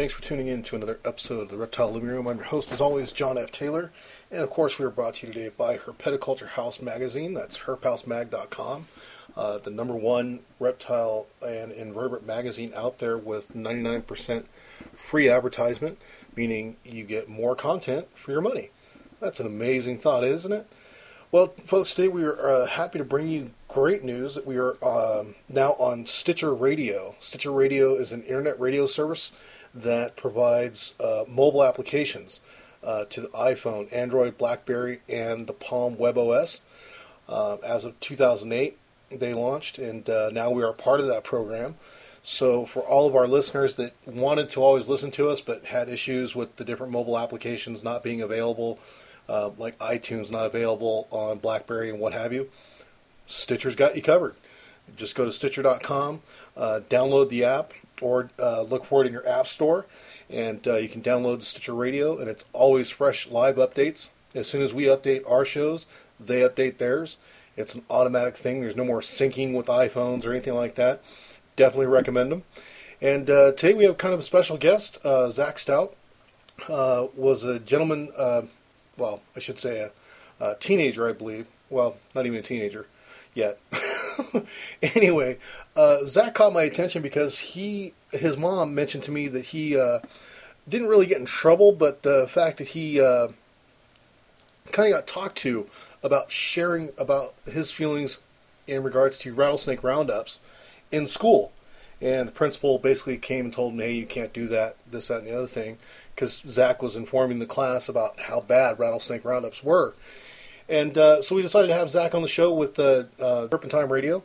thanks for tuning in to another episode of the Reptile Living Room. I'm your host, as always, John F. Taylor, and of course, we are brought to you today by Herpeticulture House magazine. That's herphousemag.com, uh, the number one reptile and invertebrate magazine out there with 99% free advertisement, meaning you get more content for your money. That's an amazing thought, isn't it? Well, folks, today we are uh, happy to bring you great news that we are um, now on Stitcher Radio. Stitcher Radio is an internet radio service that provides uh, mobile applications uh, to the iPhone, Android, BlackBerry, and the Palm Web OS. Uh, as of 2008, they launched, and uh, now we are part of that program. So, for all of our listeners that wanted to always listen to us but had issues with the different mobile applications not being available, uh, like iTunes not available on BlackBerry and what have you, Stitcher's got you covered. Just go to Stitcher.com, uh, download the app, or uh, look for it in your app store, and uh, you can download Stitcher Radio, and it's always fresh live updates. As soon as we update our shows, they update theirs. It's an automatic thing. There's no more syncing with iPhones or anything like that. Definitely recommend them. And uh, today we have kind of a special guest. Uh, Zach Stout uh, was a gentleman well, I should say a, a teenager, I believe. Well, not even a teenager yet. anyway, uh, Zach caught my attention because he, his mom mentioned to me that he uh, didn't really get in trouble, but the fact that he uh, kind of got talked to about sharing about his feelings in regards to rattlesnake roundups in school. And the principal basically came and told him, hey, you can't do that, this, that, and the other thing because Zach was informing the class about how bad rattlesnake roundups were. And uh, so we decided to have Zach on the show with uh, uh, Herpentine Radio.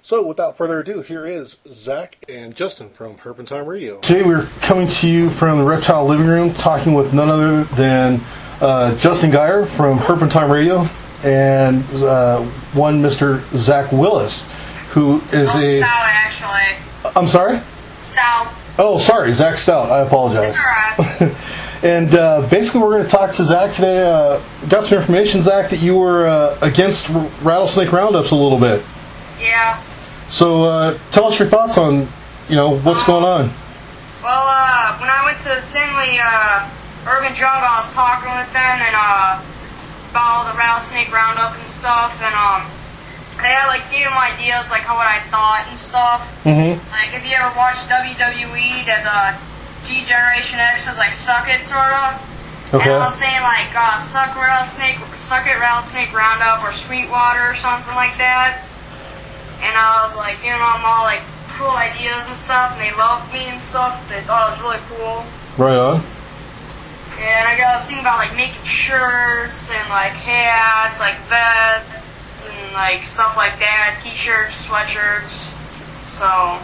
So without further ado, here is Zach and Justin from Herpentine Radio. Today we're coming to you from the Reptile Living Room, talking with none other than uh, Justin Geyer from Herpentine Radio and uh, one Mr. Zach Willis, who is oh, a. Stout, actually. I'm sorry. Stout. Oh, sorry, Zach Stout. I apologize. It's alright. and uh, basically, we're going to talk to Zach today. Uh, got some information, Zach, that you were uh, against rattlesnake roundups a little bit. Yeah. So, uh, tell us your thoughts on, you know, what's going on. Well, uh, when I went to Tinley uh, Urban Jungle, I was talking with them and uh, about all the rattlesnake roundup and stuff, and um, they had like gave them ideas like how what I thought and stuff. Mm-hmm. Like if you ever watched WWE, that the D-Generation X was like suck it sort of. Okay. And I was saying like uh, suck rattlesnake, suck it rattlesnake roundup or Sweetwater or something like that. And I was like giving them all like cool ideas and stuff, and they loved me and stuff. They thought it was really cool. Right on. And I got this thing about like making shirts and like hats, like vests and like stuff like that, t-shirts, sweatshirts. So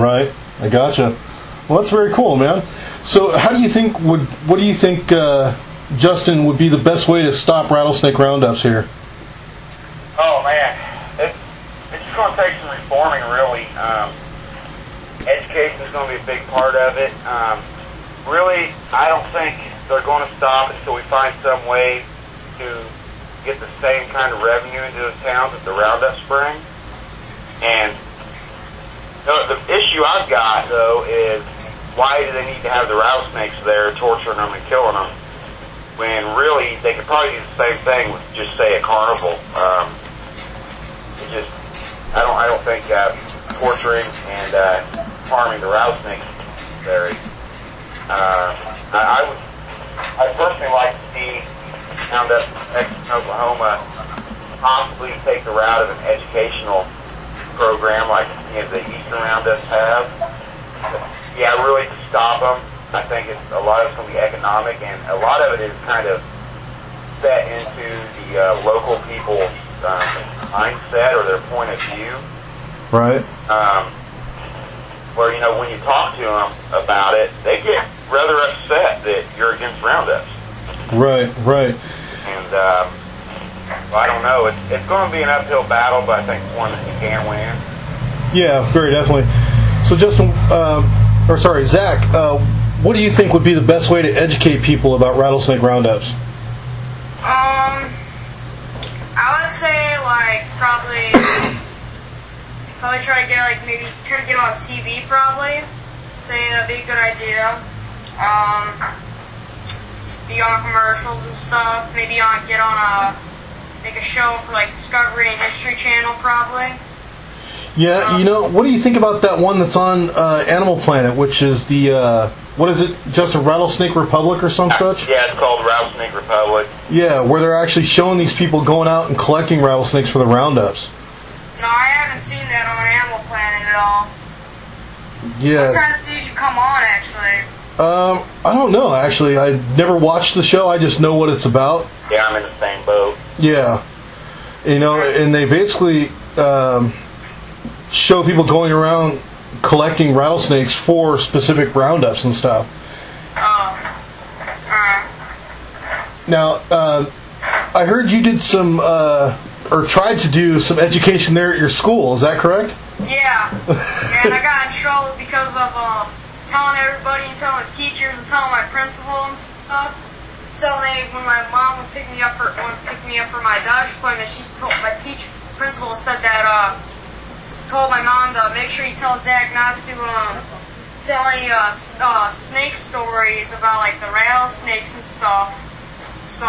Right. I gotcha. Well, that's very cool, man. So, how do you think would what do you think, uh, Justin, would be the best way to stop rattlesnake roundups here? Oh man, it's it's going to take some reforming, really. Um, education is going to be a big part of it. Um, really, I don't think they're going to stop until we find some way to get the same kind of revenue into those towns that the Roundup spring. And you the issue I've got though is why do they need to have the rattlesnakes there, torturing them and killing them? When really they could probably do the same thing with just say a carnival. Um, it just I don't I don't think uh, torturing and uh, harming the rattlesnakes is very. Uh, I, I would I personally like to see Roundup in Oklahoma possibly take the route of an educational program like you know, the Eastern Roundups have. But, yeah, really to stop them. I think it's a lot of it's going to be economic, and a lot of it is kind of set into the uh, local people's um, mindset or their point of view. Right. Um, where you know when you talk to them about it, they get rather upset that you're against roundups. Right. Right. And um, well, I don't know. It's it's going to be an uphill battle, but I think one that you can win. Yeah, very definitely. So, Justin, uh, or sorry, Zach, uh, what do you think would be the best way to educate people about rattlesnake roundups? Um, I would say like probably probably try to get like maybe try to get on TV probably. Say that'd be a good idea. Um, be on commercials and stuff. Maybe on get on a make a show for like Discovery and History Channel probably. Yeah, you know, what do you think about that one that's on uh, Animal Planet, which is the uh, what is it? Just a Rattlesnake Republic or some such? Yeah, it's called Rattlesnake Republic. Yeah, where they're actually showing these people going out and collecting rattlesnakes for the roundups. No, I haven't seen that on Animal Planet at all. What Yeah. time did you come on actually? Um, I don't know actually. I never watched the show. I just know what it's about. Yeah, I'm in the same boat. Yeah. You know, and they basically um, show people going around collecting rattlesnakes for specific roundups and stuff. Oh. Uh, Now, uh, I heard you did some, uh, or tried to do some education there at your school. Is that correct? yeah. Yeah, and I got in trouble because of um, telling everybody and telling the teachers and telling my principal and stuff. So they, when my mom would pick me up for would pick me up for my doctor's appointment, she told my teacher principal said that uh, told my mom to make sure you tell Zach not to um, tell any uh, uh, snake stories about like the rattlesnakes and stuff. So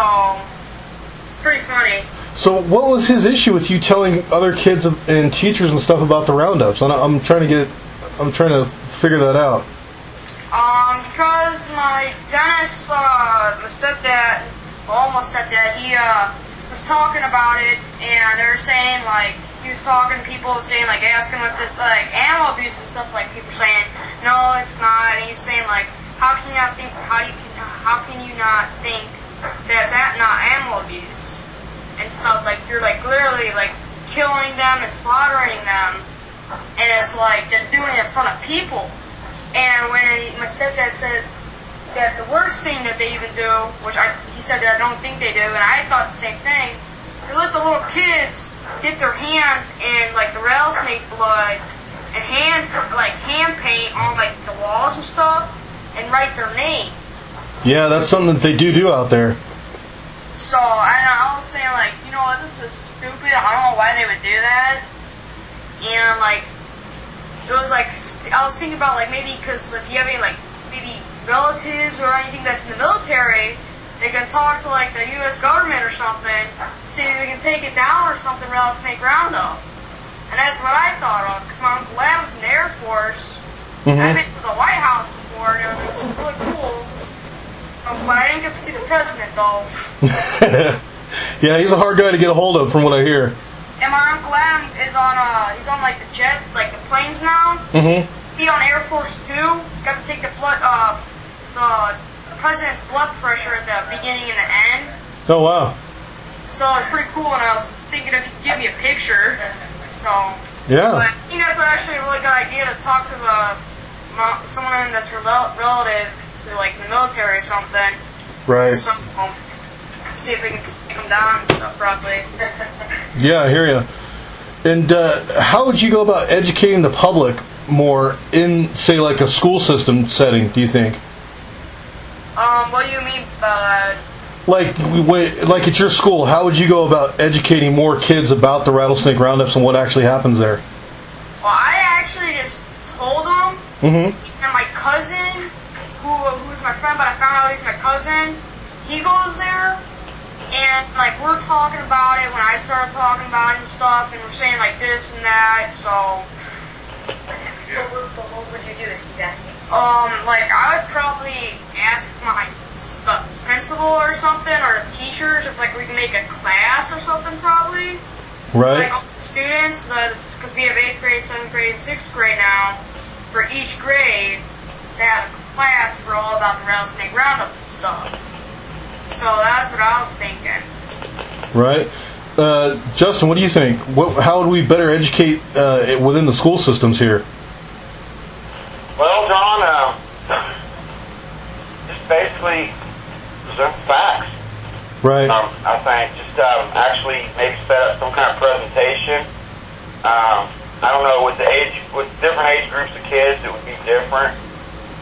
it's pretty funny. So, what was his issue with you telling other kids and teachers and stuff about the roundups? I'm, I'm trying to get, I'm trying to figure that out. Um, because my dentist, uh, my stepdad, well, almost stepdad, he, uh, was talking about it, and they were saying, like, he was talking to people saying, like, asking if this, like, animal abuse and stuff, like, people saying, no, it's not, and he's saying, like, how can you not think, how do you, can, how can you not think that's at, not animal abuse? And stuff, like, you're, like, literally, like, killing them and slaughtering them, and it's like, they're doing it in front of people. And when my stepdad says that the worst thing that they even do, which I, he said that I don't think they do, and I thought the same thing, they let the little kids dip their hands in like the rattlesnake blood and hand like hand paint on like the walls and stuff and write their name. Yeah, that's something that they do do out there. So I, I was saying like, you know what, this is stupid. I don't know why they would do that. And like, it was like st- I was thinking about like maybe because if you have any like maybe relatives or anything that's in the military, they can talk to like the U.S. government or something, see if we can take it down or something. Rattlesnake Roundup, and that's what I thought of because my uncle Ed was in the Air Force. I've been to the White House before, and it was really cool. Um, but I didn't get to see the president though. yeah, he's a hard guy to get a hold of, from what I hear. And my uncle Adam is on uh he's on like the jet like the planes now. Mm-hmm. He on Air Force Two. Got to take the blood uh the president's blood pressure at the beginning and the end. Oh wow. So it's pretty cool and I was thinking if you could give me a picture. So Yeah. but I think that's actually a really good idea to talk to the someone that's rel- relative to like the military or something. Right. So see if we can take them down and stuff probably. Yeah, I hear you. And uh, how would you go about educating the public more in, say, like a school system setting? Do you think? Um, what do you mean by that? Like, we- wait, like at your school, how would you go about educating more kids about the rattlesnake roundups and what actually happens there? Well, I actually just told them, Mm-hmm. and my cousin, who who's my friend, but I found out he's my cousin. He goes there, and like we're talking about it when I started talking about it and stuff, and we're saying like this and that. So, What would, what would you do is he's asking. Um, like I would probably ask my the principal or something or the teachers if like we can make a class or something probably. Right. like all the students, because we have eighth grade, seventh grade, and sixth grade now. For each grade, they have a class for all about the rattlesnake roundup and stuff. So that's what I was thinking. Right. Uh, Justin, what do you think? What, how would we better educate uh, within the school systems here? Well, John, um, basically present facts. Right. Um, I think just um, actually maybe set up some kind of presentation. Um, I don't know with the age, with different age groups of kids, it would be different.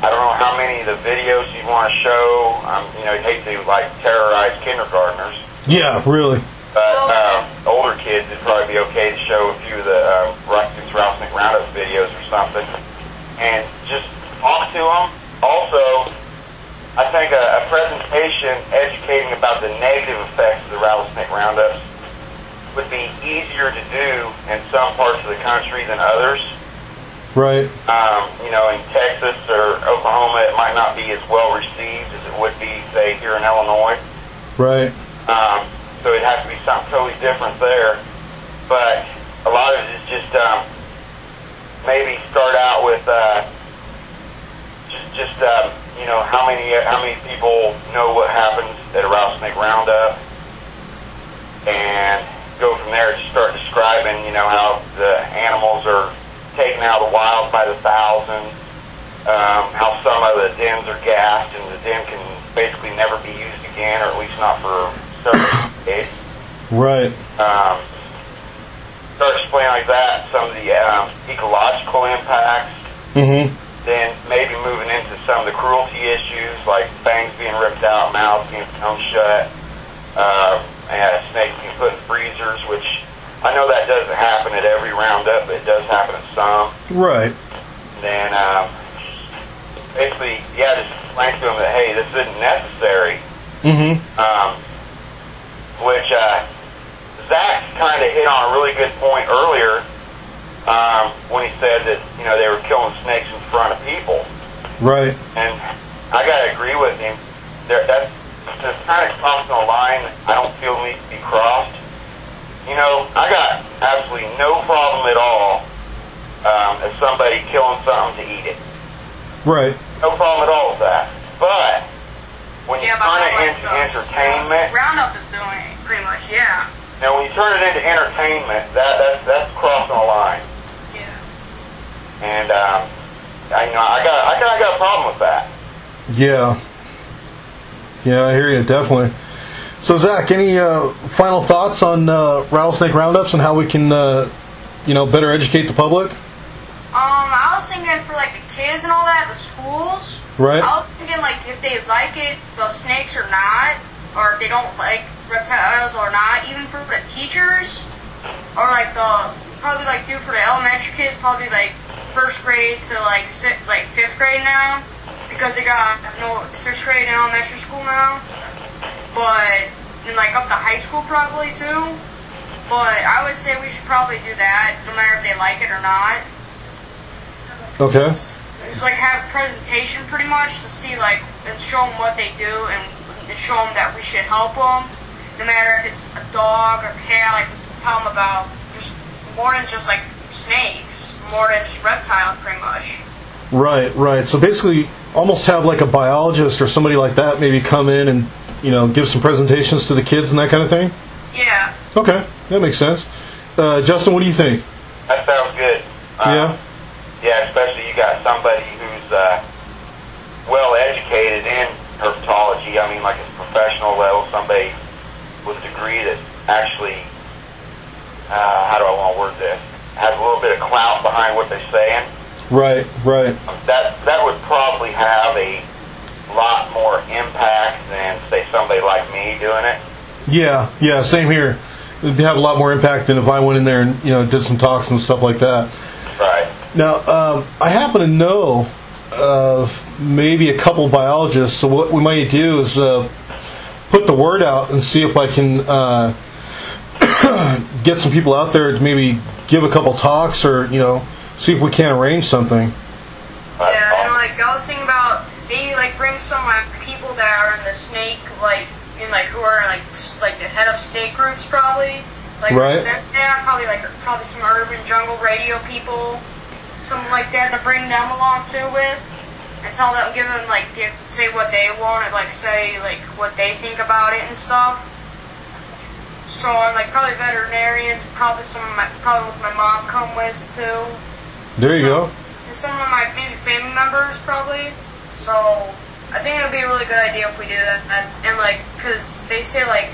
I don't know how many of the videos you want to show. Um, you know, you hate to like terrorize kindergartners, Yeah, really. but um, older kids it'd probably be okay to show a few of the um, Ruskin's Rattlesnake Roundup videos or something, and just talk to them. Also, I think a, a presentation educating about the negative effects of the rattlesnake roundups would be easier to do in some parts of the country than others. Right. Um, you know, in Texas or Oklahoma, it might not be as well received as it would be, say, here in Illinois. Right. Um, so it has to be something totally different there. But a lot of it is just um, maybe start out with uh, just just um, you know how many how many people know what happens at a rattlesnake roundup, and go from there. Just start describing you know how the animals are taken out of the wild by the thousands. Um, how some of the dens are gassed and the den can basically never be used again, or at least not for several days. Right. Um, start explaining like that some of the um, ecological impacts. Mm-hmm. Then maybe moving into some of the cruelty issues, like fangs being ripped out, mouths being sewn shut, uh, and snakes being put in freezers, which I know that doesn't happen at every roundup, but it does happen at some. Right. Then um, basically, yeah, just explain to them that hey, this isn't necessary. Mm-hmm. um, which uh, Zach kind of hit on a really good point earlier um, when he said that you know they were killing snakes in front of people, Right. and I got to agree with him. There, that's that's kind of crossing a line I don't feel needs to be crossed. You know, I got absolutely no problem at all um, as somebody killing something to eat it. Right. No problem at all with that. But when you Yeah, but turn it like into entertainment, Roundup is doing it, pretty much. Yeah. Now, when you turn it into entertainment, that that's that's crossing a line, Yeah. And um, I, you know, I got I got I got a problem with that. Yeah. Yeah, I hear you definitely. So Zach, any uh, final thoughts on uh, rattlesnake roundups and how we can, uh, you know, better educate the public? Um, I was thinking for like the kids and all that, the schools. Right. I was thinking like if they like it, the snakes or not, or if they don't like reptiles or not, even for the teachers, or like the probably like do for the elementary kids, probably like first grade to like six, like fifth grade now, because they got no sixth grade in elementary school now, but and like up to high school probably too. But I would say we should probably do that, no matter if they like it or not Okay. it's like have a presentation pretty much to see like and show them what they do and, and show them that we should help them no matter if it's a dog or cat like tell them about just more than just like snakes more than just reptiles pretty much Right, right. So basically, almost have like a biologist or somebody like that maybe come in and you know give some presentations to the kids and that kind of thing. yeah Okay, that makes sense. Uh, Justin, what do you think? That sounds good. Um, yeah. Yeah, especially you got somebody who's uh, well educated in herpetology. I mean, like at professional level, somebody with a degree that actually, uh, how do I want to word this? Has a little bit of clout behind what they're saying. Right, right. That that would probably have a lot more impact than say somebody like me doing it. Yeah, yeah. Same here. It'd have a lot more impact than if I went in there and you know did some talks and stuff like that. Right. Now, um, I happen to know of maybe a couple biologists. So what we might do is uh, put the word out and see if I can uh, get some people out there to maybe give a couple talks or you know see if we can't arrange something. That's yeah and like I was thinking about maybe like bring some like people that are in the snake like in like who are like like the head of snake groups probably like Right. yeah probably like probably some urban jungle radio people something like that to bring them along too with and tell them give them like give, say what they want and like say like what they think about it and stuff so and like probably veterinarians probably some of my probably with my mom come with too There you go. and some of my maybe family members probably. So I think it would be a really good idea if we do that. And, and like, cause they say like,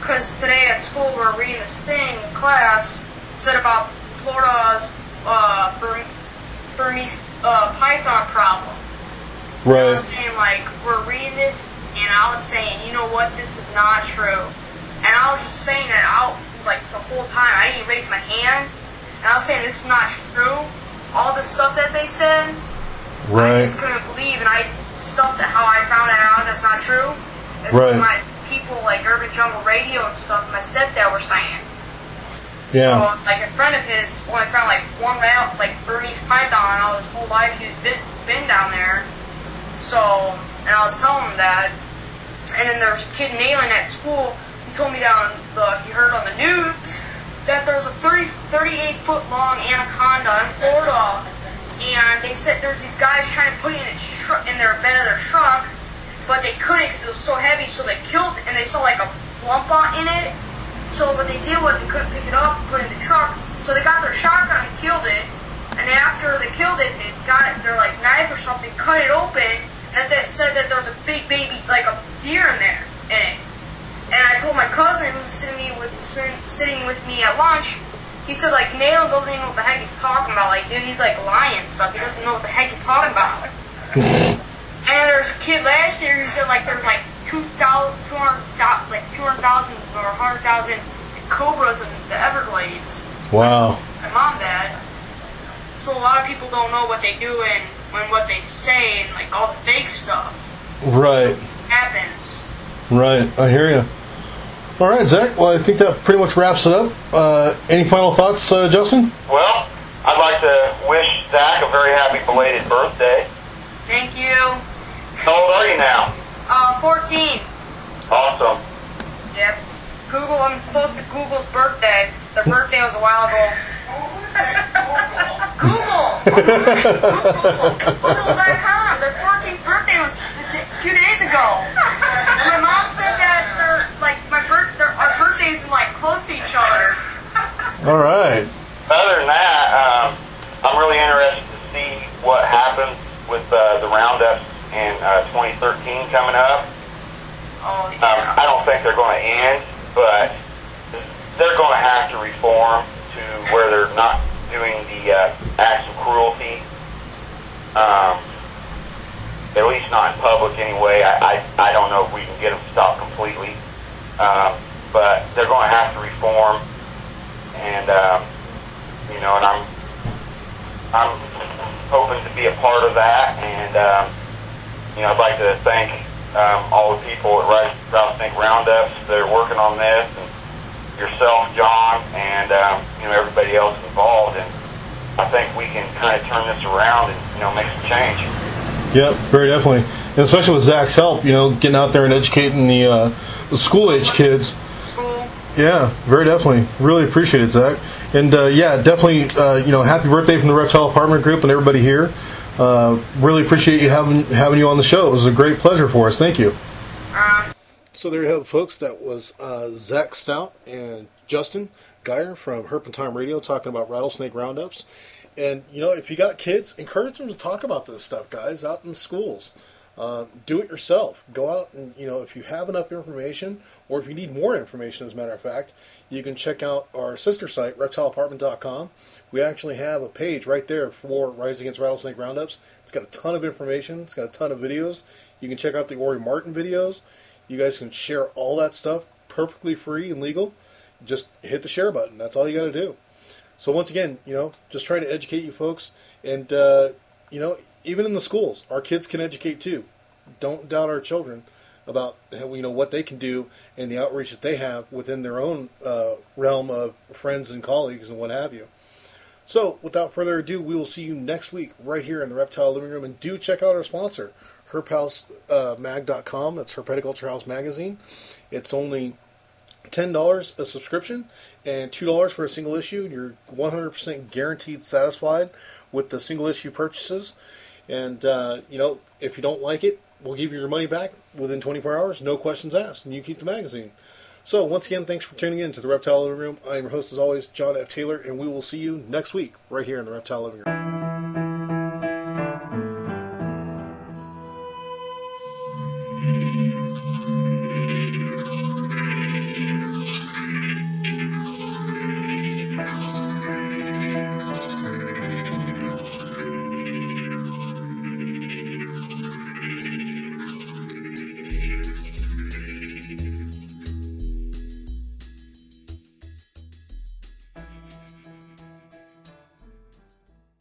cause today at school we're reading this thing in class said about Florida's uh, Burm- Burmese uh, python problem. Right. I was saying like we're reading this, and I was saying, you know what, this is not true. Was just saying it out like the whole time. I didn't raise my hand, and I was saying this is not true. All the stuff that they said, I just couldn't believe, and I stuff that how I found out that's not true. Is Right. my people like Urban Jungle Radio and stuff. My stepdad were saying. Yeah. So like a friend of his, I found like one round, like Burmese python all his whole life. He's been been down there. So, and I was telling him that. And then there was a kid Nayland at school. Told me down the he heard on the news that there was a 30, 38 foot long anaconda in Florida, and they said there was these guys trying to put it in its tr- in their bed of their truck, but they couldn't because it was so heavy. So they killed, and they saw like a lump on in it. So what they did was they couldn't pick it up, put it in the truck. So they got their shotgun and killed it. And after they killed it, they got it, their like knife or something, cut it open, and that said that there was a big baby, like a deer in there in it. And I told my cousin who was sitting me with sitting with me at lunch. He said like Nato doesn't even know what the heck he's talking about. Like dude, he's like lying and stuff. He doesn't know what the heck he's talking about. and there's a kid last year who said like there's, like two thousand, two hundred, like two hundred thousand or hundred thousand cobras in the Everglades. Wow. My mom dad. So a lot of people don't know what they do and when what they say and like all the fake stuff Right. happens. Right. I hear you. All right, Zach. Well, I think that pretty much wraps it up. Uh, any final thoughts, uh, Justin? Well, I'd like to wish Zach a very happy belated birthday. Thank you. How old are you now? Uh, 14. Awesome. Yep. Google, I'm close to Google's birthday. Their birthday was a while ago. Google! Google! Google.com. Their 14th birthday was a few days ago. And my mom said that they're, like, my birth, their, our birthdays are, like, close to each other. All right. Other than that, um, I'm really interested to see what happens with uh, the roundups in uh, 2013 coming up. Oh, Um. I don't think they're going to end, but they're going to have to reform to where they're not doing the uh, acts of cruelty. Um, at least not in public anyway. I, I, I don't know if we can get them stopped completely. Um, but they're going to have to reform. And, um, you know, and I'm, I'm hoping to be a part of that. And, um, you know, I'd like to thank um, all the people at Rice Rattlesnake Roundups that are working on this, and yourself, John, and um, you know everybody else involved. And I think we can kind of turn this around and you know make some change. Yep, very definitely. And especially with Zach's help, you know, getting out there and educating the, uh, the school age kids. Yeah, very definitely. Really appreciate it, Zach. And uh, yeah, definitely, uh, you know, happy birthday from the Reptile Apartment Group and everybody here. Uh, really appreciate you having having you on the show. It was a great pleasure for us. Thank you. So there you have it, folks. That was uh, Zach Stout and Justin Geyer from Herpentine Radio talking about rattlesnake roundups. And you know, if you got kids, encourage them to talk about this stuff, guys, out in schools. Uh, do it yourself. Go out and you know, if you have enough information, or if you need more information, as a matter of fact, you can check out our sister site, reptileapartment.com. We actually have a page right there for Rise Against Rattlesnake Roundups. It's got a ton of information. It's got a ton of videos. You can check out the Ori Martin videos. You guys can share all that stuff perfectly free and legal. Just hit the share button. That's all you got to do. So once again, you know, just try to educate you folks, and uh, you know, even in the schools, our kids can educate too. Don't doubt our children about you know what they can do and the outreach that they have within their own uh, realm of friends and colleagues and what have you. So, without further ado, we will see you next week right here in the Reptile Living Room. And do check out our sponsor, herphousemag.com. That's Herpeticulture House Magazine. It's only $10 a subscription and $2 for a single issue. You're 100% guaranteed satisfied with the single issue purchases. And, uh, you know, if you don't like it, we'll give you your money back within 24 hours, no questions asked, and you keep the magazine. So, once again, thanks for tuning in to the Reptile Living Room. I am your host, as always, John F. Taylor, and we will see you next week right here in the Reptile Living Room.